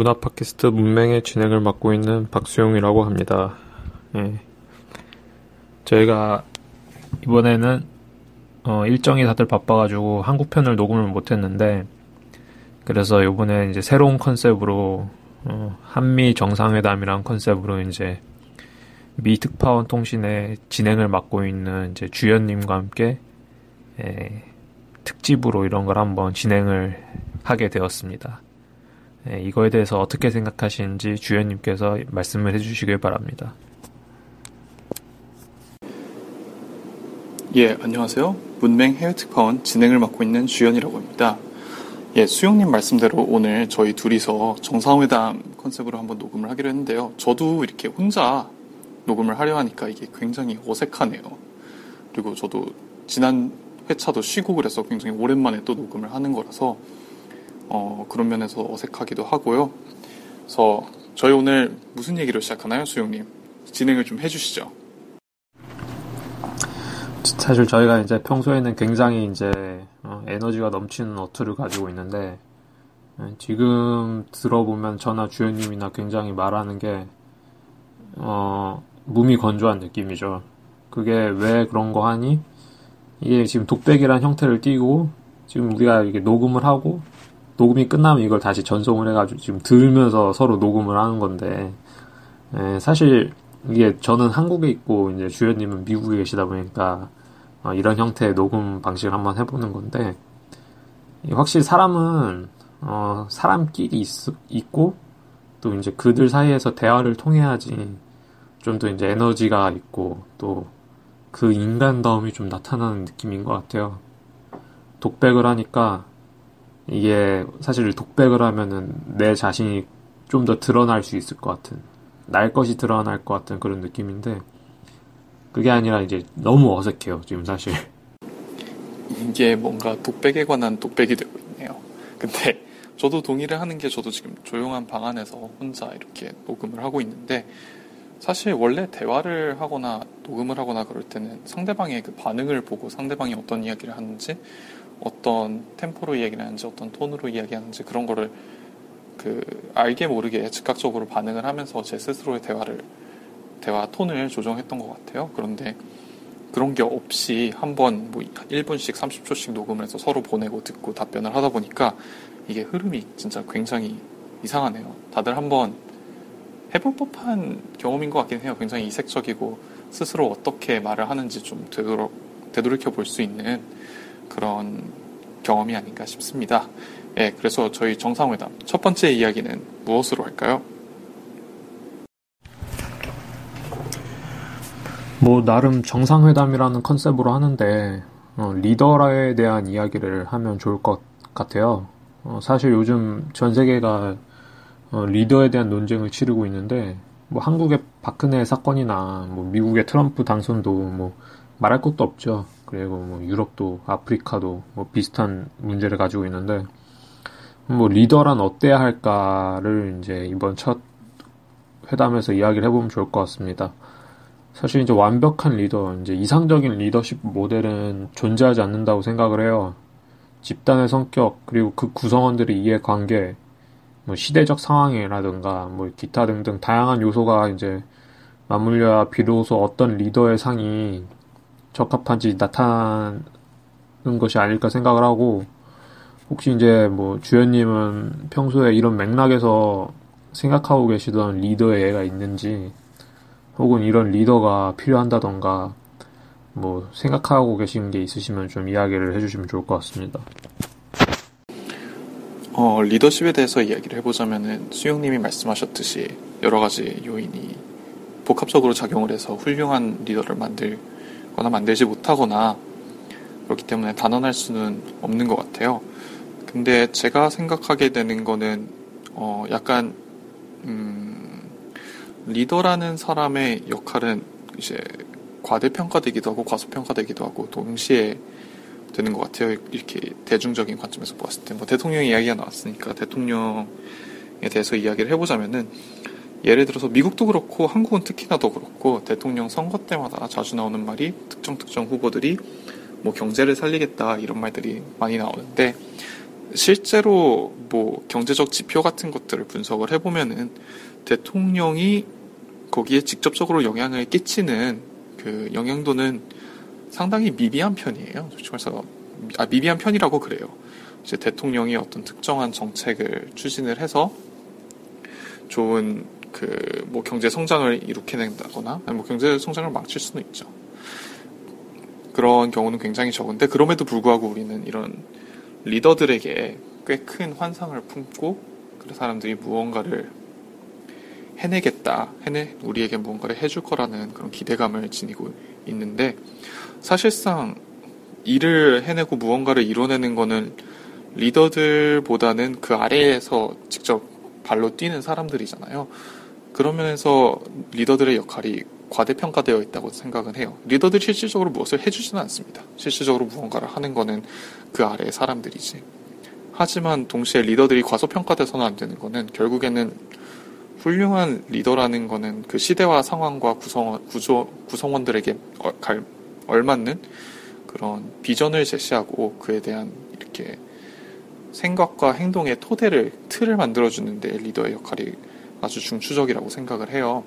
문화 팟캐스트 문맹의 진행을 맡고 있는 박수용이라고 합니다. 예. 저희가 이번에는 어, 일정이 다들 바빠가지고 한국 편을 녹음을 못했는데 그래서 이번에 이제 새로운 컨셉으로 어, 한미 정상회담이란 컨셉으로 이제 미 특파원 통신의 진행을 맡고 있는 이제 주연님과 함께 예, 특집으로 이런 걸 한번 진행을 하게 되었습니다. 예, 이거에 대해서 어떻게 생각하시는지 주연님께서 말씀을 해주시길 바랍니다. 예, 안녕하세요. 문맹 해외 특파원 진행을 맡고 있는 주연이라고 합니다. 예, 수영님 말씀대로 오늘 저희 둘이서 정상회담 컨셉으로 한번 녹음을 하기로 했는데요. 저도 이렇게 혼자 녹음을 하려 하니까 이게 굉장히 어색하네요. 그리고 저도 지난 회차도 쉬고 그래서 굉장히 오랜만에 또 녹음을 하는 거라서 어, 그런 면에서 어색하기도 하고요. 그래서 저희 오늘 무슨 얘기로 시작하나요, 수용님? 진행을 좀 해주시죠. 사실 저희가 이제 평소에는 굉장히 이제 어, 에너지가 넘치는 어투를 가지고 있는데 예, 지금 들어보면 저나 주연님이나 굉장히 말하는 게 어, 몸이 건조한 느낌이죠. 그게 왜 그런 거 하니? 이게 지금 독백이란 형태를 띠고 지금 우리가 이게 녹음을 하고 녹음이 끝나면 이걸 다시 전송을 해가지고 지금 들으면서 서로 녹음을 하는 건데 에, 사실 이게 저는 한국에 있고 이제 주연님은 미국에 계시다 보니까 어, 이런 형태의 녹음 방식을 한번 해보는 건데 확실히 사람은 어, 사람끼리 있, 있고 또 이제 그들 사이에서 대화를 통해야지 좀 더 이제 에너지가 있고 또 그 인간다움이 좀 나타나는 느낌인 것 같아요. 독백을 하니까 이게 사실 독백을 하면은 내 자신이 좀 더 드러날 수 있을 것 같은 날 것이 드러날 것 같은 그런 느낌인데 그게 아니라 이제 너무 어색해요 지금 사실. 이게 뭔가 독백에 관한 독백이 되고 있네요. 근데 저도 동의를 하는 게 저도 지금 조용한 방 안에서 혼자 이렇게 녹음을 하고 있는데 사실 원래 대화를 하거나 녹음을 하거나 그럴 때는 상대방의 그 반응을 보고 상대방이 어떤 이야기를 하는지 어떤 템포로 이야기를 하는지 어떤 톤으로 이야기하는지 그런 거를 그 알게 모르게 즉각적으로 반응을 하면서 제 스스로의 대화를 대화 톤을 조정했던 것 같아요. 그런데 그런 게 없이 한번 뭐 1분씩 30초씩 녹음을 해서 서로 보내고 듣고 답변을 하다 보니까 이게 흐름이 진짜 굉장히 이상하네요. 다들 한번 해볼 법한 경험인 것 같긴 해요. 굉장히 이색적이고 스스로 어떻게 말을 하는지 좀 되도록 되돌이켜 볼 수 있는 그런 경험이 아닌가 싶습니다. 예, 그래서 저희 정상회담 첫 번째 이야기는 무엇으로 할까요? 뭐 나름 정상회담이라는 컨셉으로 하는데 어, 리더에 대한 이야기를 하면 좋을 것 같아요. 어, 사실 요즘 전 세계가 어, 리더에 대한 논쟁을 치르고 있는데 뭐 한국의 박근혜 사건이나 뭐 미국의 트럼프 당선도 뭐 말할 것도 없죠. 그리고 뭐 유럽도 아프리카도 뭐 비슷한 문제를 가지고 있는데 뭐 리더란 어때야 할까를 이제 이번 첫 회담에서 이야기를 해보면 좋을 것 같습니다. 사실 이제 완벽한 리더, 이제 이상적인 리더십 모델은 존재하지 않는다고 생각을 해요. 집단의 성격, 그리고 그 구성원들의 이해관계, 뭐 시대적 상황이라든가, 뭐 기타 등등 다양한 요소가 이제 맞물려야 비로소 어떤 리더의 상이 적합한지 나타나는 것이 아닐까 생각을 하고, 혹시 이제 뭐 주연님은 평소에 이런 맥락에서 생각하고 계시던 리더의 애가 있는지, 혹은 이런 리더가 필요한다던가, 뭐 생각하고 계신 게 있으시면 좀 이야기를 해주시면 좋을 것 같습니다. 어, 리더십에 대해서 이야기를 해보자면은 수영님이 말씀하셨듯이 여러 가지 요인이 복합적으로 작용을 해서 훌륭한 리더를 만들 거나 만들지 못하거나 그렇기 때문에 단언할 수는 없는 것 같아요. 근데 제가 생각하게 되는 거는 어, 약간 음, 리더라는 사람의 역할은 이제 과대평가되기도 하고 과소평가되기도 하고 동시에 되는 것 같아요. 이렇게 대중적인 관점에서 보았을 때. 뭐 대통령 이야기가 나왔으니까 대통령에 대해서 이야기를 해보자면은 예를 들어서 미국도 그렇고 한국은 특히나 더 그렇고 대통령 선거 때마다 자주 나오는 말이 특정 특정 후보들이 뭐 경제를 살리겠다 이런 말들이 많이 나오는데 실제로 뭐 경제적 지표 같은 것들을 분석을 해보면은 대통령이 거기에 직접적으로 영향을 끼치는 그 영향도는 상당히 미비한 편이에요. 솔직히 말해서 아, 미비한 편이라고 그래요. 이제 대통령이 어떤 특정한 정책을 추진을 해서 좋은 그 뭐 경제 성장을 아니 뭐 경제 성장을 망칠 수는 있죠. 그런 경우는 굉장히 적은데 그럼에도 불구하고 우리는 이런 리더들에게 꽤 큰 환상을 품고 그 사람들이 무언가를 해내겠다, 해내 우리에게 무언가를 해줄 거라는 그런 기대감을 지니고 있는데 사실상 일을 해내고 무언가를 이뤄내는 거는 리더들보다는 그 아래에서 직접 발로 뛰는 사람들이잖아요. 그런 면에서 리더들의 역할이 과대평가되어 있다고 생각은 해요. 리더들이 실질적으로 무엇을 해주지는 않습니다. 실질적으로 무언가를 하는 거는 그 아래의 사람들이지. 하지만 동시에 리더들이 과소평가돼서는 안 되는 거는 결국에는 훌륭한 리더라는 거는 그 시대와 상황과 구성원, 구조, 구성원들에게 얼맞는 그런 비전을 제시하고 그에 대한 이렇게 생각과 행동의 토대를, 틀을 만들어주는데 리더의 역할이 아주 중추적이라고 생각을 해요.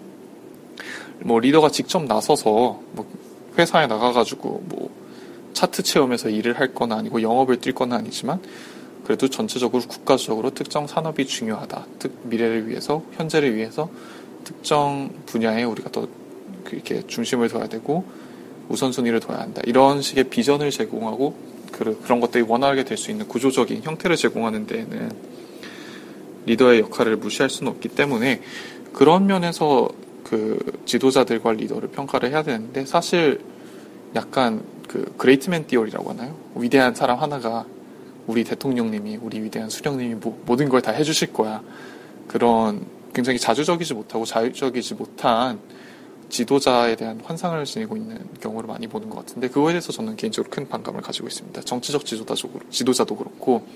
뭐 리더가 직접 나서서 뭐 회사에 나가가지고 뭐 차트 체험에서 일을 할 거나 아니고 영업을 뛸 거나 아니지만 그래도 전체적으로 국가적으로 특정 산업이 중요하다. 특 미래를 위해서 현재를 위해서 특정 분야에 우리가 더 이렇게 중심을 둬야 되고 우선순위를 둬야 한다. 이런 식의 비전을 제공하고 그, 그런 것들이 원활하게 될 수 있는 구조적인 형태를 제공하는 데에는 리더의 역할을 무시할 수는 없기 때문에 그런 면에서 그 지도자들과 리더를 평가를 해야 되는데 사실 약간 그 great man theory라고 하나요? 위대한 사람 하나가 우리 대통령님이 우리 위대한 수령님이 뭐, 모든 걸 다 해주실 거야. 그런 굉장히 자주적이지 못하고 자율적이지 못한 지도자에 대한 환상을 지니고 있는 경우를 많이 보는 것 같은데 그거에 대해서 저는 개인적으로 큰 반감을 가지고 있습니다. 정치적 지도자 적으로 지도자도 그렇고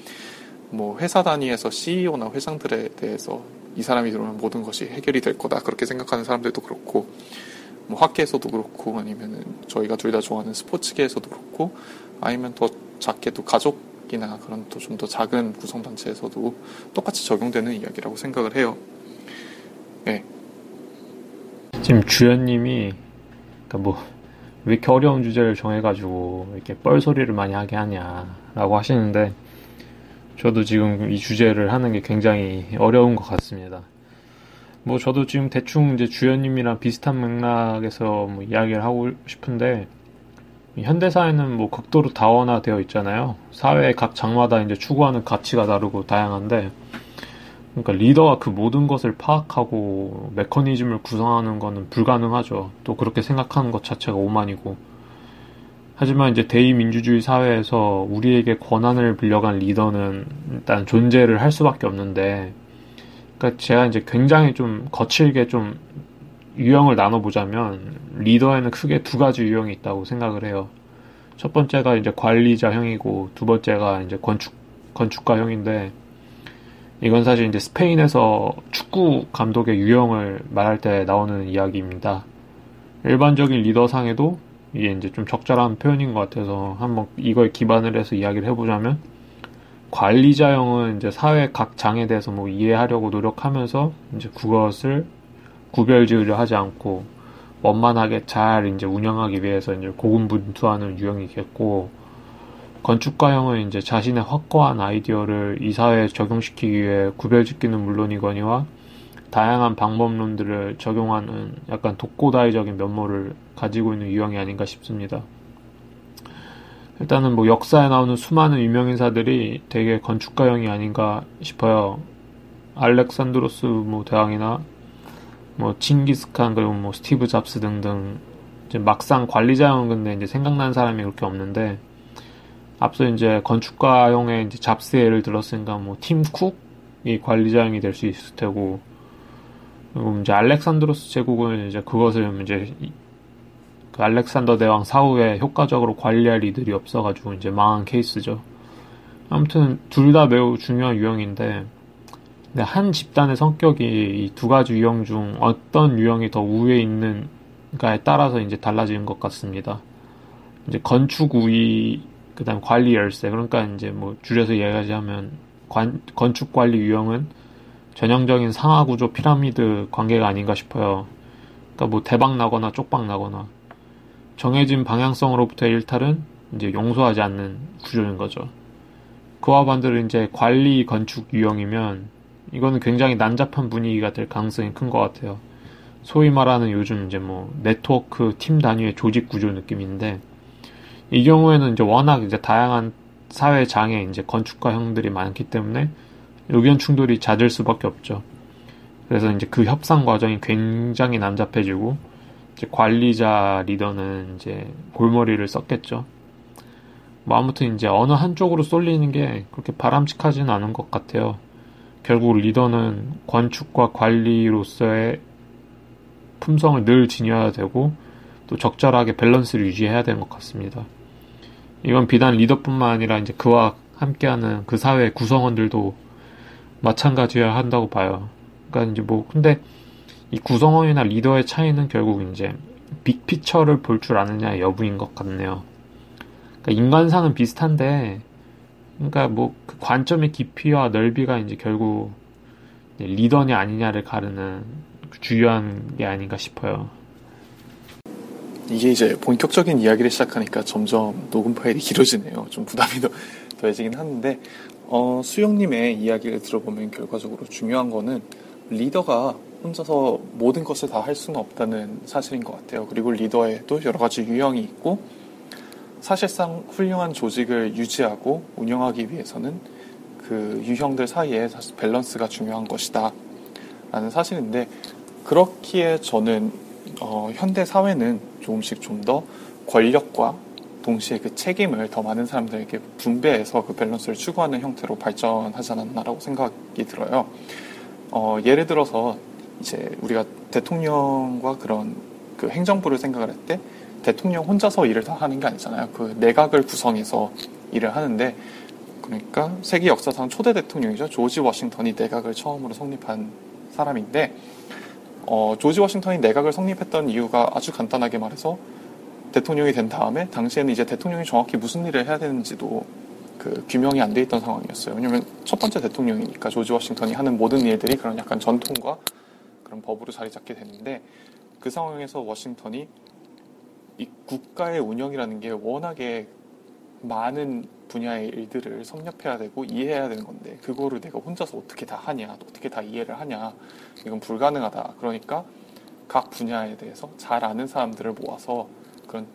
뭐 회사 단위에서 CEO나 회장들에 대해서 이 사람이 들어오면 모든 것이 해결이 될 거다 그렇게 생각하는 사람들도 그렇고 뭐 학계에서도 그렇고 아니면은 저희가 둘 다 좋아하는 스포츠계에서도 그렇고 아니면 더 작게도 가족이나 그런 또 좀 더 작은 구성단체에서도 똑같이 적용되는 이야기라고 생각을 해요. 네. 지금 주연님이 그러니까 뭐 왜 이렇게 어려운 주제를 정해가지고 이렇게 뻘소리를 많이 하게 하냐라고 하시는데 저도 지금 이 주제를 하는 게 굉장히 어려운 것 같습니다. 뭐 저도 지금 대충 이제 주연님이랑 비슷한 맥락에서 뭐 이야기를 하고 싶은데 현대사회는 뭐 극도로 다원화되어 있잖아요. 사회의 각 장마다 이제 추구하는 가치가 다르고 다양한데 그러니까 리더가 그 모든 것을 파악하고 메커니즘을 구성하는 것은 불가능하죠. 또 그렇게 생각하는 것 자체가 오만이고 하지만 이제 대의민주주의 사회에서 우리에게 권한을 빌려간 리더는 일단 존재를 할 수밖에 없는데, 그러니까 제가 이제 굉장히 좀 거칠게 좀 유형을 나눠보자면 리더에는 크게 두 가지 유형이 있다고 생각을 해요. 첫 번째가 이제 관리자형이고 두 번째가 이제 건축 건축가형인데 이건 사실 이제 스페인에서 축구 감독의 유형을 말할 때 나오는 이야기입니다. 일반적인 리더상에도 이게 이제 좀 적절한 표현인 것 같아서 한번 이걸 기반을 해서 이야기를 해보자면 관리자형은 이제 사회 각 장에 대해서 뭐 이해하려고 노력하면서 이제 그것을 구별 지으려 하지 않고 원만하게 잘 이제 운영하기 위해서 이제 고군분투하는 유형이겠고 건축가형은 이제 자신의 확고한 아이디어를 이 사회에 적용시키기 위해 구별짓기는 물론이거니와 다양한 방법론들을 적용하는 약간 독고다이적인 면모를 가지고 있는 유형이 아닌가 싶습니다. 일단은 뭐 역사에 나오는 수많은 유명 인사들이 되게 건축가형이 아닌가 싶어요. 알렉산드로스 뭐 대왕이나 뭐 칭기스칸 그리고 뭐 스티브 잡스 등등 이제 막상 관리자형은 근데 이제 생각나는 사람이 그렇게 없는데 앞서 이제 건축가형의 이제 잡스 예를 들었으니까 뭐 팀 쿡이 관리자형이 될 수 있을 테고 그리고 이제 알렉산드로스 제국은 이제 그것을 이제 그 알렉산더 대왕 사후에 효과적으로 관리할 이들이 없어가지고 이제 망한 케이스죠. 아무튼 둘 다 매우 중요한 유형인데 근데 한 집단의 성격이 이 두 가지 유형 중 어떤 유형이 더 우위에 있는가에 따라서 이제 달라지는 것 같습니다. 이제 건축 우위 그다음 관리 열쇠 그러니까 이제 뭐 줄여서 이야기하자면 관, 건축 관리 유형은 전형적인 상하 구조 피라미드 관계가 아닌가 싶어요. 그러니까 뭐 대박 나거나 쪽박 나거나 정해진 방향성으로부터의 일탈은 이제 용서하지 않는 구조인 거죠. 그와 반대로 이제 관리 건축 유형이면 이거는 굉장히 난잡한 분위기가 될 가능성이 큰 것 같아요. 소위 말하는 요즘 이제 뭐 네트워크 팀 단위의 조직 구조 느낌인데 이 경우에는 이제 워낙 이제 다양한 사회 장애 이제 건축가 형들이 많기 때문에 의견 충돌이 잦을 수밖에 없죠. 그래서 이제 그 협상 과정이 굉장히 난잡해지고 이제 관리자 리더는 이제 골머리를 썼겠죠. 뭐 아무튼 이제 어느 한쪽으로 쏠리는 게 그렇게 바람직하지는 않은 것 같아요. 결국 리더는 건축과 관리로서의 품성을 늘 지녀야 되고 또 적절하게 밸런스를 유지해야 되는 것 같습니다. 이건 비단 리더뿐만 아니라 이제 그와 함께하는 그 사회 구성원들도 마찬가지여야 한다고 봐요. 그러니까 이제 뭐 근데 이 구성원이나 리더의 차이는 결국 이제 big picture를 볼 줄 아느냐 여부인 것 같네요. 그러니까 인간상은 비슷한데, 그러니까 뭐 그 관점의 깊이와 넓이가 이제 결국 리더냐 아니냐를 가르는 주요한 게 아닌가 싶어요. 이게 이제 본격적인 이야기를 시작하니까 점점 녹음 파일이 길어지네요. 좀 부담이 더, 더해지긴 하는데, 어, 수영님의 이야기를 들어보면 결과적으로 중요한 거는 리더가 혼자서 모든 것을 다 할 수는 없다는 사실인 것 같아요. 그리고 리더에도 여러 가지 유형이 있고, 사실상 훌륭한 조직을 유지하고 운영하기 위해서는 그 유형들 사이에 사실 밸런스가 중요한 것이다. 라는 사실인데, 그렇기에 저는 어, 현대 사회는 조금씩 좀 더 권력과 동시에 그 책임을 더 많은 사람들에게 분배해서 그 밸런스를 추구하는 형태로 발전하지 않았나라고 생각이 들어요. 어, 예를 들어서 이제 우리가 대통령과 그런 그 행정부를 생각을 할 때 대통령 혼자서 일을 다 하는 게 아니잖아요. 그 내각을 구성해서 일을 하는데 그러니까 세계 역사상 초대 대통령이죠. 조지 워싱턴이 내각을 처음으로 성립한 사람인데 어, 조지 워싱턴이 내각을 성립했던 이유가 아주 간단하게 말해서 대통령이 된 다음에 당시에는 이제 대통령이 정확히 무슨 일을 해야 되는지도 그 규명이 안 돼 있던 상황이었어요. 왜냐하면 첫 번째 대통령이니까 조지 워싱턴이 하는 모든 일들이 그런 약간 전통과 그런 법으로 자리 잡게 됐는데 그 상황에서 워싱턴이 이 국가의 운영이라는 게 워낙에 많은 분야의 일들을 섭렵해야 되고 이해해야 되는 건데 그거를 내가 혼자서 어떻게 다 하냐, 어떻게 다 이해를 하냐 이건 불가능하다. 그러니까 각 분야에 대해서 잘 아는 사람들을 모아서 그런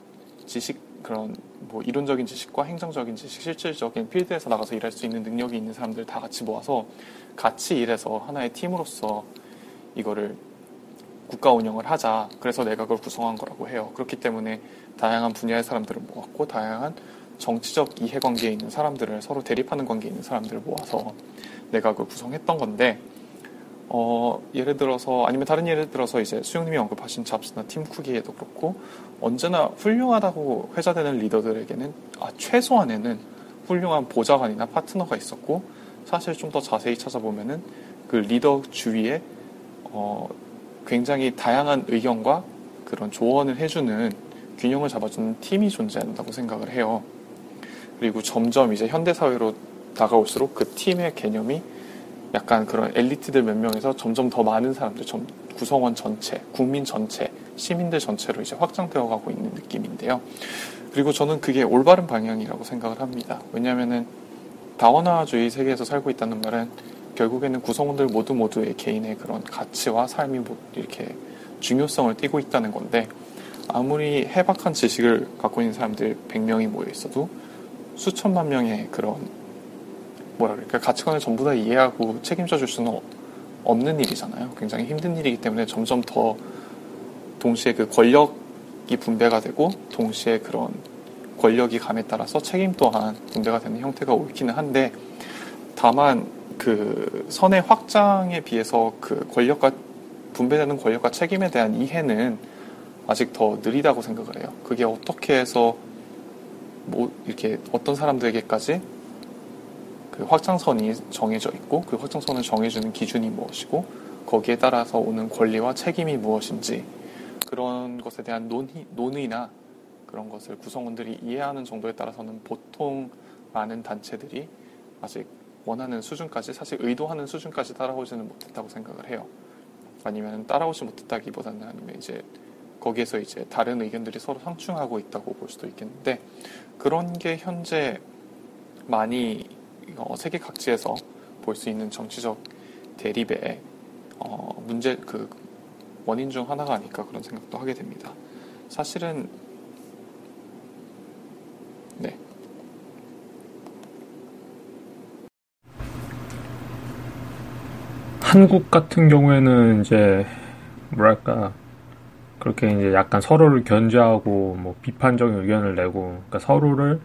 지식 그런 뭐 이론적인 지식과 행정적인 지식, 실질적인 필드에서 나가서 일할 수 있는 능력이 있는 사람들 다 같이 모아서 같이 일해서 하나의 팀으로서 이거를 국가 운영을 하자. 그래서 내각을 구성한 거라고 해요. 그렇기 때문에 다양한 분야의 사람들을 모았고 다양한 정치적 이해관계에 있는 사람들을 서로 대립하는 관계에 있는 사람들을 모아서 내각을 구성했던 건데 어, 예를 들어서 아니면 다른 예를 들어서 이제 수영님이 언급하신 잡스나 팀 쿠기에도 그렇고 언제나 훌륭하다고 회자되는 리더들에게는 아, 최소한에는 훌륭한 보좌관이나 파트너가 있었고 사실 좀 더 자세히 찾아보면은 그 리더 주위에 어, 굉장히 다양한 의견과 그런 조언을 해주는 균형을 잡아주는 팀이 존재한다고 생각을 해요. 그리고 점점 이제 현대 사회로 다가올수록 그 팀의 개념이 약간 그런 엘리트들 몇 명에서 점점 더 많은 사람들, 점, 구성원 전체, 국민 전체, 시민들 전체로 이제 확장되어 가고 있는 느낌인데요. 그리고 저는 그게 올바른 방향이라고 생각을 합니다. 왜냐하면은 다원화주의 세계에서 살고 있다는 말은 결국에는 구성원들 모두 모두의 개인의 그런 가치와 삶이 뭐 이렇게 중요성을 띠고 있다는 건데 아무리 해박한 지식을 갖고 있는 사람들 100명이 모여 있어도 수천만 명의 그런 뭐라 그럴까 가치관을 전부 다 이해하고 책임져 줄 수는 없는 일이잖아요. 굉장히 힘든 일이기 때문에 점점 더 동시에 그 권력이 분배가 되고 동시에 그런 권력이 감에 따라서 책임 또한 분배가 되는 형태가 옳기는 한데 다만 그 선의 확장에 비해서 그 권력과 분배되는 권력과 책임에 대한 이해는 아직 더 느리다고 생각을 해요. 그게 어떻게 해서 뭐 이렇게 어떤 사람들에게까지 그 확장선이 정해져 있고 그 확장선을 정해주는 기준이 무엇이고 거기에 따라서 오는 권리와 책임이 무엇인지 그런 것에 대한 논의, 논의나 그런 것을 구성원들이 이해하는 정도에 따라서는 보통 많은 단체들이 아직 원하는 수준까지 사실 의도하는 수준까지 따라오지는 못했다고 생각을 해요. 아니면 따라오지 못했다기보다는 아니면 이제 거기에서 이제 다른 의견들이 서로 상충하고 있다고 볼 수도 있겠는데 그런 게 현재 많이 어, 세계 각지에서 볼 수 있는 정치적 대립의 어, 문제 그 원인 중 하나가 아닐까 그런 생각도 하게 됩니다. 사실은 네. 한국 같은 경우에는 이제 뭐랄까 그렇게 이제 약간 서로를 견제하고 뭐 비판적인 의견을 내고 그러니까 서로를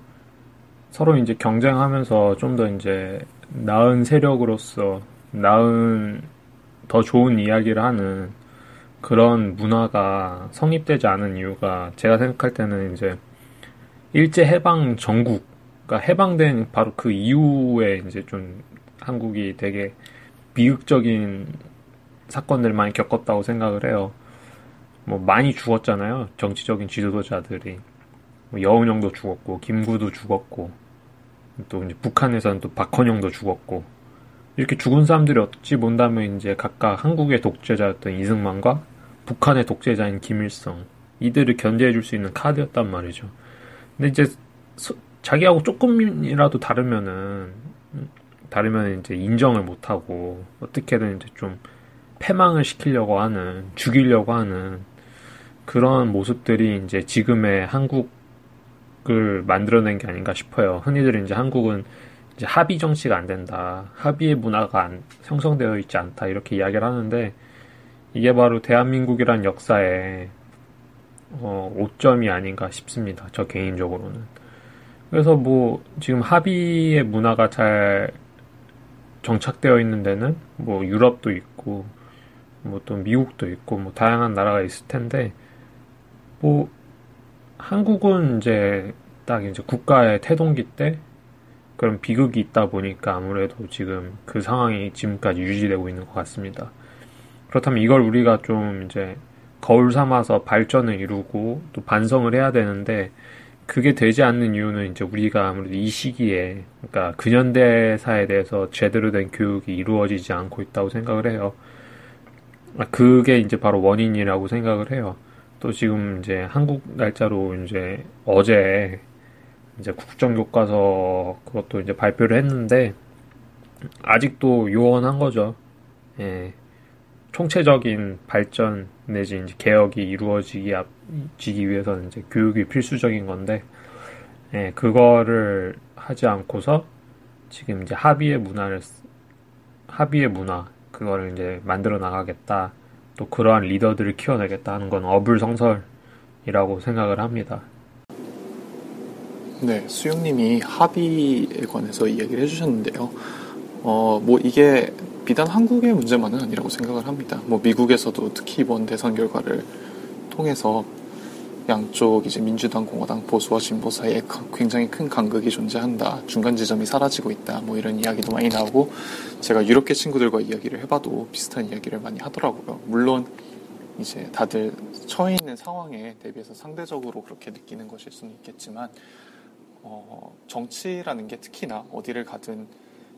서로 이제 경쟁하면서 좀 더 이제 나은 세력으로서 나은 더 좋은 이야기를 하는 그런 문화가 성립되지 않은 이유가 제가 생각할 때는 이제 일제 해방 전국 그러니까 해방된 바로 그 이후에 이제 좀 한국이 되게 비극적인 사건들 많이 겪었다고 생각을 해요. 뭐 많이 죽었잖아요. 정치적인 지도자들이 뭐 여운형도 죽었고 김구도 죽었고 또 이제 북한에서는 또 박헌영도 죽었고 이렇게 죽은 사람들이 어찌 본다면 이제 각각 한국의 독재자였던 이승만과 북한의 독재자인 김일성 이들을 견제해 줄 수 있는 카드였단 말이죠. 근데 이제 서, 자기하고 조금이라도 다르면은 다르면 이제 인정을 못 하고 어떻게든 이제 좀 패망을 시키려고 하는 죽이려고 하는 그런 모습들이 이제 지금의 한국 을 만들어낸 게 아닌가 싶어요. 흔히들 이제 한국은 이제 합의 정치가 안 된다. 합의의 문화가 안, 형성되어 있지 않다. 이렇게 이야기를 하는데 이게 바로 대한민국이란 역사에 어, 오점이 아닌가 싶습니다. 저 개인적으로는. 그래서 뭐 지금 합의의 문화가 잘 정착되어 있는 데는 뭐 유럽도 있고 뭐 또 미국도 있고 뭐 다양한 나라가 있을 텐데 뭐 한국은 이제 딱 이제 국가의 태동기 때 그런 비극이 있다 보니까 아무래도 지금 그 상황이 지금까지 유지되고 있는 것 같습니다. 그렇다면 이걸 우리가 좀 이제 거울 삼아서 발전을 이루고 또 반성을 해야 되는데 그게 되지 않는 이유는 이제 우리가 아무래도 이 시기에 그러니까 근현대사에 대해서 제대로 된 교육이 이루어지지 않고 있다고 생각을 해요. 아, 그게 이제 바로 원인이라고 생각을 해요. 또 지금 이제 한국 날짜로 이제 어제 이제 국정 교과서 그것도 이제 발표를 했는데 아직도 요원한 거죠. 예. 총체적인 발전 내지 이제 개혁이 이루어지기 지기 위해서는 이제 교육이 필수적인 건데 예, 그거를 하지 않고서 지금 이제 합의의 문화를 합의의 문화 그거를 이제 만들어 나가겠다 또 그러한 리더들을 키워내겠다 하는 건 어불성설이라고 생각을 합니다. 네, 수영님이 합의에 관해서 이야기를 해주셨는데요. 어, 뭐 이게 비단 한국의 문제만은 아니라고 생각을 합니다. 뭐 미국에서도 특히 이번 대선 결과를 통해서 양쪽 이제 민주당, 공화당, 보수와 진보 사이에 굉장히 큰 간극이 존재한다. 중간 지점이 사라지고 있다. 뭐 이런 이야기도 많이 나오고 제가 유럽계 친구들과 이야기를 해봐도 비슷한 이야기를 많이 하더라고요. 물론 이제 다들 처해 있는 상황에 대비해서 상대적으로 그렇게 느끼는 것일 수는 있겠지만 어, 정치라는 게 특히나 어디를 가든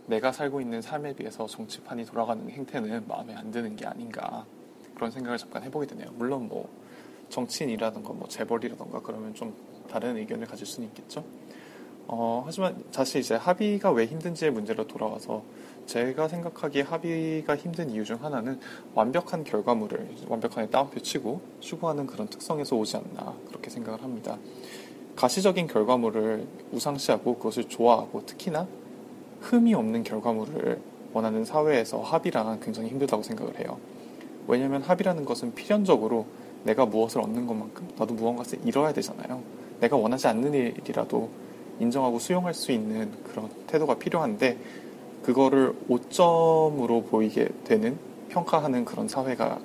내가 살고 있는 삶에 비해서 정치판이 돌아가는 행태는 마음에 안 드는 게 아닌가 그런 생각을 잠깐 해보게 되네요. 물론 뭐 정치인이라든가 뭐 재벌이라든가 그러면 좀 다른 의견을 가질 수는 있겠죠. 어, 하지만 다시 이제 합의가 왜 힘든지의 문제로 돌아와서 제가 생각하기에 합의가 힘든 이유 중 하나는 완벽한 결과물을 완벽하게 따옴표 치고 추구하는 그런 특성에서 오지 않나 그렇게 생각을 합니다. 가시적인 결과물을 우상시하고 그것을 좋아하고 특히나 흠이 없는 결과물을 원하는 사회에서 합의란 굉장히 힘들다고 생각을 해요. 왜냐하면 합의라는 것은 필연적으로 내가 무엇을 얻는 것만큼 나도 무언가를 이뤄야 되잖아요. 내가 원하지 않는 일이라도 인정하고 수용할 수 있는 그런 태도가 필요한데 그거를 오점으로 보이게 되는 평가하는 그런 사회가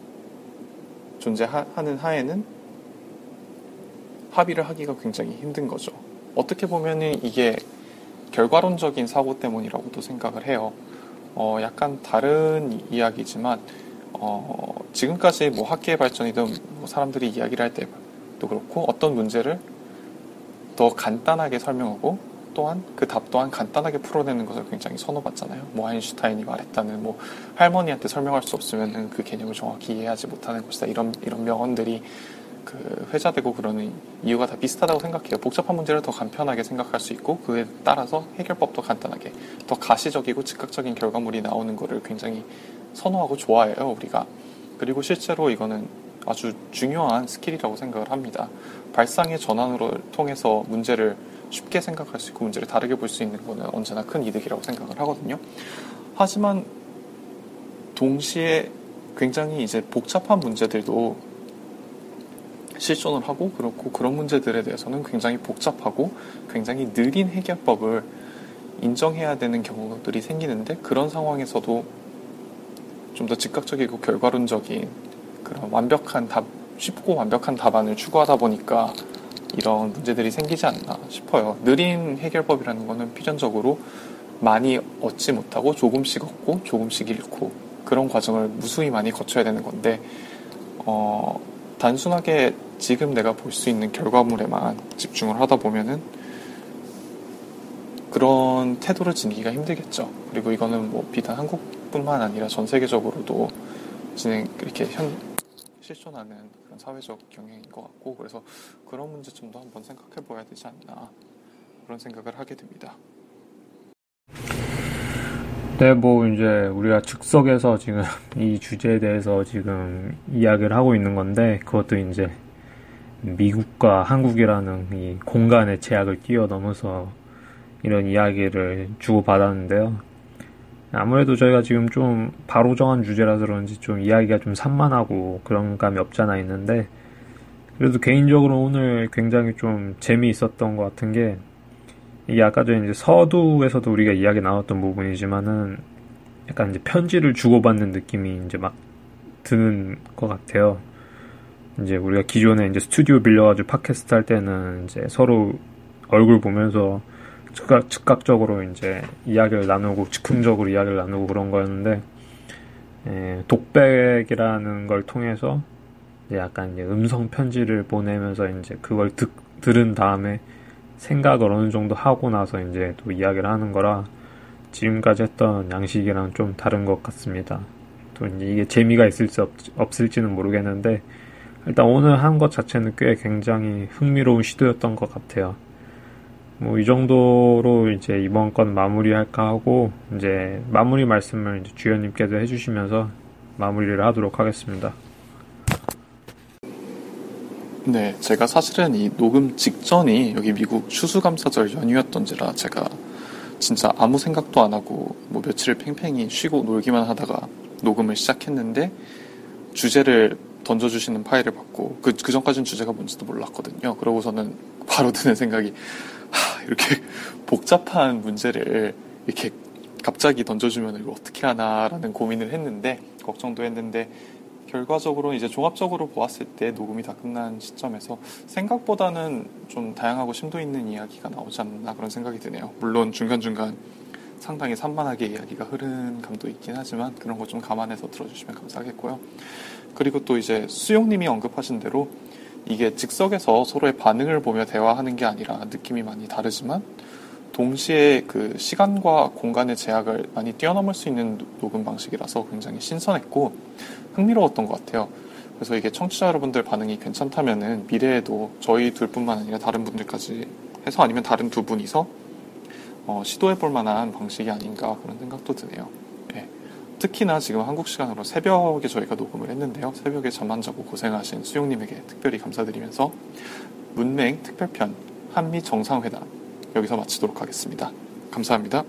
존재하는 하에는 합의를 하기가 굉장히 힘든 거죠. 어떻게 보면은 이게 결과론적인 사고 때문이라고도 생각을 해요. 어, 약간 다른 이야기지만, 어, 지금까지 뭐 학계의 발전이든 뭐 사람들이 이야기를 할 때도 그렇고 어떤 문제를 더 간단하게 설명하고 또한 그 답 또한 간단하게 풀어내는 것을 굉장히 선호받잖아요. 뭐 아인슈타인이 말했다는 뭐 할머니한테 설명할 수 없으면은 그 개념을 정확히 이해하지 못하는 것이다. 이런 이런 명언들이 그 회자되고 그러는 이유가 다 비슷하다고 생각해요. 복잡한 문제를 더 간편하게 생각할 수 있고 그에 따라서 해결법도 간단하게 더 가시적이고 즉각적인 결과물이 나오는 것을 굉장히 선호하고 좋아해요. 우리가 그리고 실제로 이거는 아주 중요한 스킬이라고 생각을 합니다. 발상의 전환으로 통해서 문제를 쉽게 생각할 수 있고 문제를 다르게 볼 수 있는 것은 언제나 큰 이득이라고 생각을 하거든요. 하지만 동시에 굉장히 이제 복잡한 문제들도 실존을 하고 그렇고 그런 문제들에 대해서는 굉장히 복잡하고 굉장히 느린 해결법을 인정해야 되는 경우들이 생기는데 그런 상황에서도 좀 더 즉각적이고 결과론적인 그런 완벽한 답, 쉽고 완벽한 답안을 추구하다 보니까 이런 문제들이 생기지 않나 싶어요. 느린 해결법이라는 거는 필연적으로 많이 얻지 못하고 조금씩 얻고 조금씩 잃고 그런 과정을 무수히 많이 거쳐야 되는 건데 어, 단순하게 지금 내가 볼 수 있는 결과물에만 집중을 하다 보면은 그런 태도를 지니기가 힘들겠죠. 그리고 이거는 뭐 비단 한국 뿐만 아니라 전 세계적으로도 진행 이렇게 현 실존하는 그런 사회적 경향인 것 같고 그래서 그런 문제점도 한번 생각해 봐야 되지 않나 그런 생각을 하게 됩니다. 네, 뭐 이제 우리가 즉석에서 지금 이 주제에 대해서 지금 이야기를 하고 있는 건데 그것도 이제 미국과 한국이라는 이 공간의 제약을 뛰어넘어서 이런 이야기를 주고받았는데요. 아무래도 저희가 지금 좀 바로 정한 주제라서 그런지 좀 이야기가 좀 산만하고 그런 감이 없잖아 있는데 그래도 개인적으로 오늘 굉장히 좀 재미있었던 것 같은 게 이게 아까 전에 이제 서두에서도 우리가 이야기 나왔던 부분이지만은 약간 이제 편지를 주고받는 느낌이 이제 막 드는 것 같아요. 이제 우리가 기존에 이제 스튜디오 빌려가지고 팟캐스트 할 때는 이제 서로 얼굴 보면서 즉각, 즉각적으로 이제 이야기를 나누고 즉흥적으로 이야기를 나누고 그런 거였는데 에, 독백이라는 걸 통해서 이제 약간 이제 음성 편지를 보내면서 이제 그걸 듣, 들은 다음에 생각을 어느 정도 하고 나서 이제 또 이야기를 하는 거라 지금까지 했던 양식이랑 좀 다른 것 같습니다. 또 이제 이게 재미가 있을지 없, 없을지는 모르겠는데 일단 오늘 한 것 자체는 꽤 굉장히 흥미로운 시도였던 것 같아요. 뭐 이 정도로 이제 이번 건 마무리할까 하고 이제 마무리 말씀을 이제 주연님께서 해주시면서 마무리를 하도록 하겠습니다. 네, 제가 사실은 이 녹음 직전이 여기 미국 추수감사절 연휴였던지라 제가 진짜 아무 생각도 안 하고 뭐 며칠을 팽팽히 쉬고 놀기만 하다가 녹음을 시작했는데 주제를 던져주시는 파일을 받고 그, 그 전까지는 주제가 뭔지도 몰랐거든요. 그러고서는 바로 드는 생각이 하, 이렇게 복잡한 문제를 이렇게 갑자기 던져주면 이거 어떻게 하나라는 고민을 했는데 걱정도 했는데 결과적으로 이제 종합적으로 보았을 때 녹음이 다 끝난 시점에서 생각보다는 좀 다양하고 심도 있는 이야기가 나오지 않나 그런 생각이 드네요. 물론 중간중간 상당히 산만하게 이야기가 흐른 감도 있긴 하지만 그런 거 좀 감안해서 들어주시면 감사하겠고요. 그리고 또 이제 수용님이 언급하신 대로 이게 즉석에서 서로의 반응을 보며 대화하는 게 아니라 느낌이 많이 다르지만 동시에 그 시간과 공간의 제약을 많이 뛰어넘을 수 있는 녹음 방식이라서 굉장히 신선했고 흥미로웠던 것 같아요. 그래서 이게 청취자 여러분들 반응이 괜찮다면은 미래에도 저희 둘뿐만 아니라 다른 분들까지 해서 아니면 다른 두 분이서 어, 시도해볼 만한 방식이 아닌가 그런 생각도 드네요. 특히나 지금 한국 시간으로 새벽에 저희가 녹음을 했는데요. 새벽에 잠 안 자고 고생하신 수용님에게 특별히 감사드리면서 문맹 특별편 한미 정상회담 여기서 마치도록 하겠습니다. 감사합니다.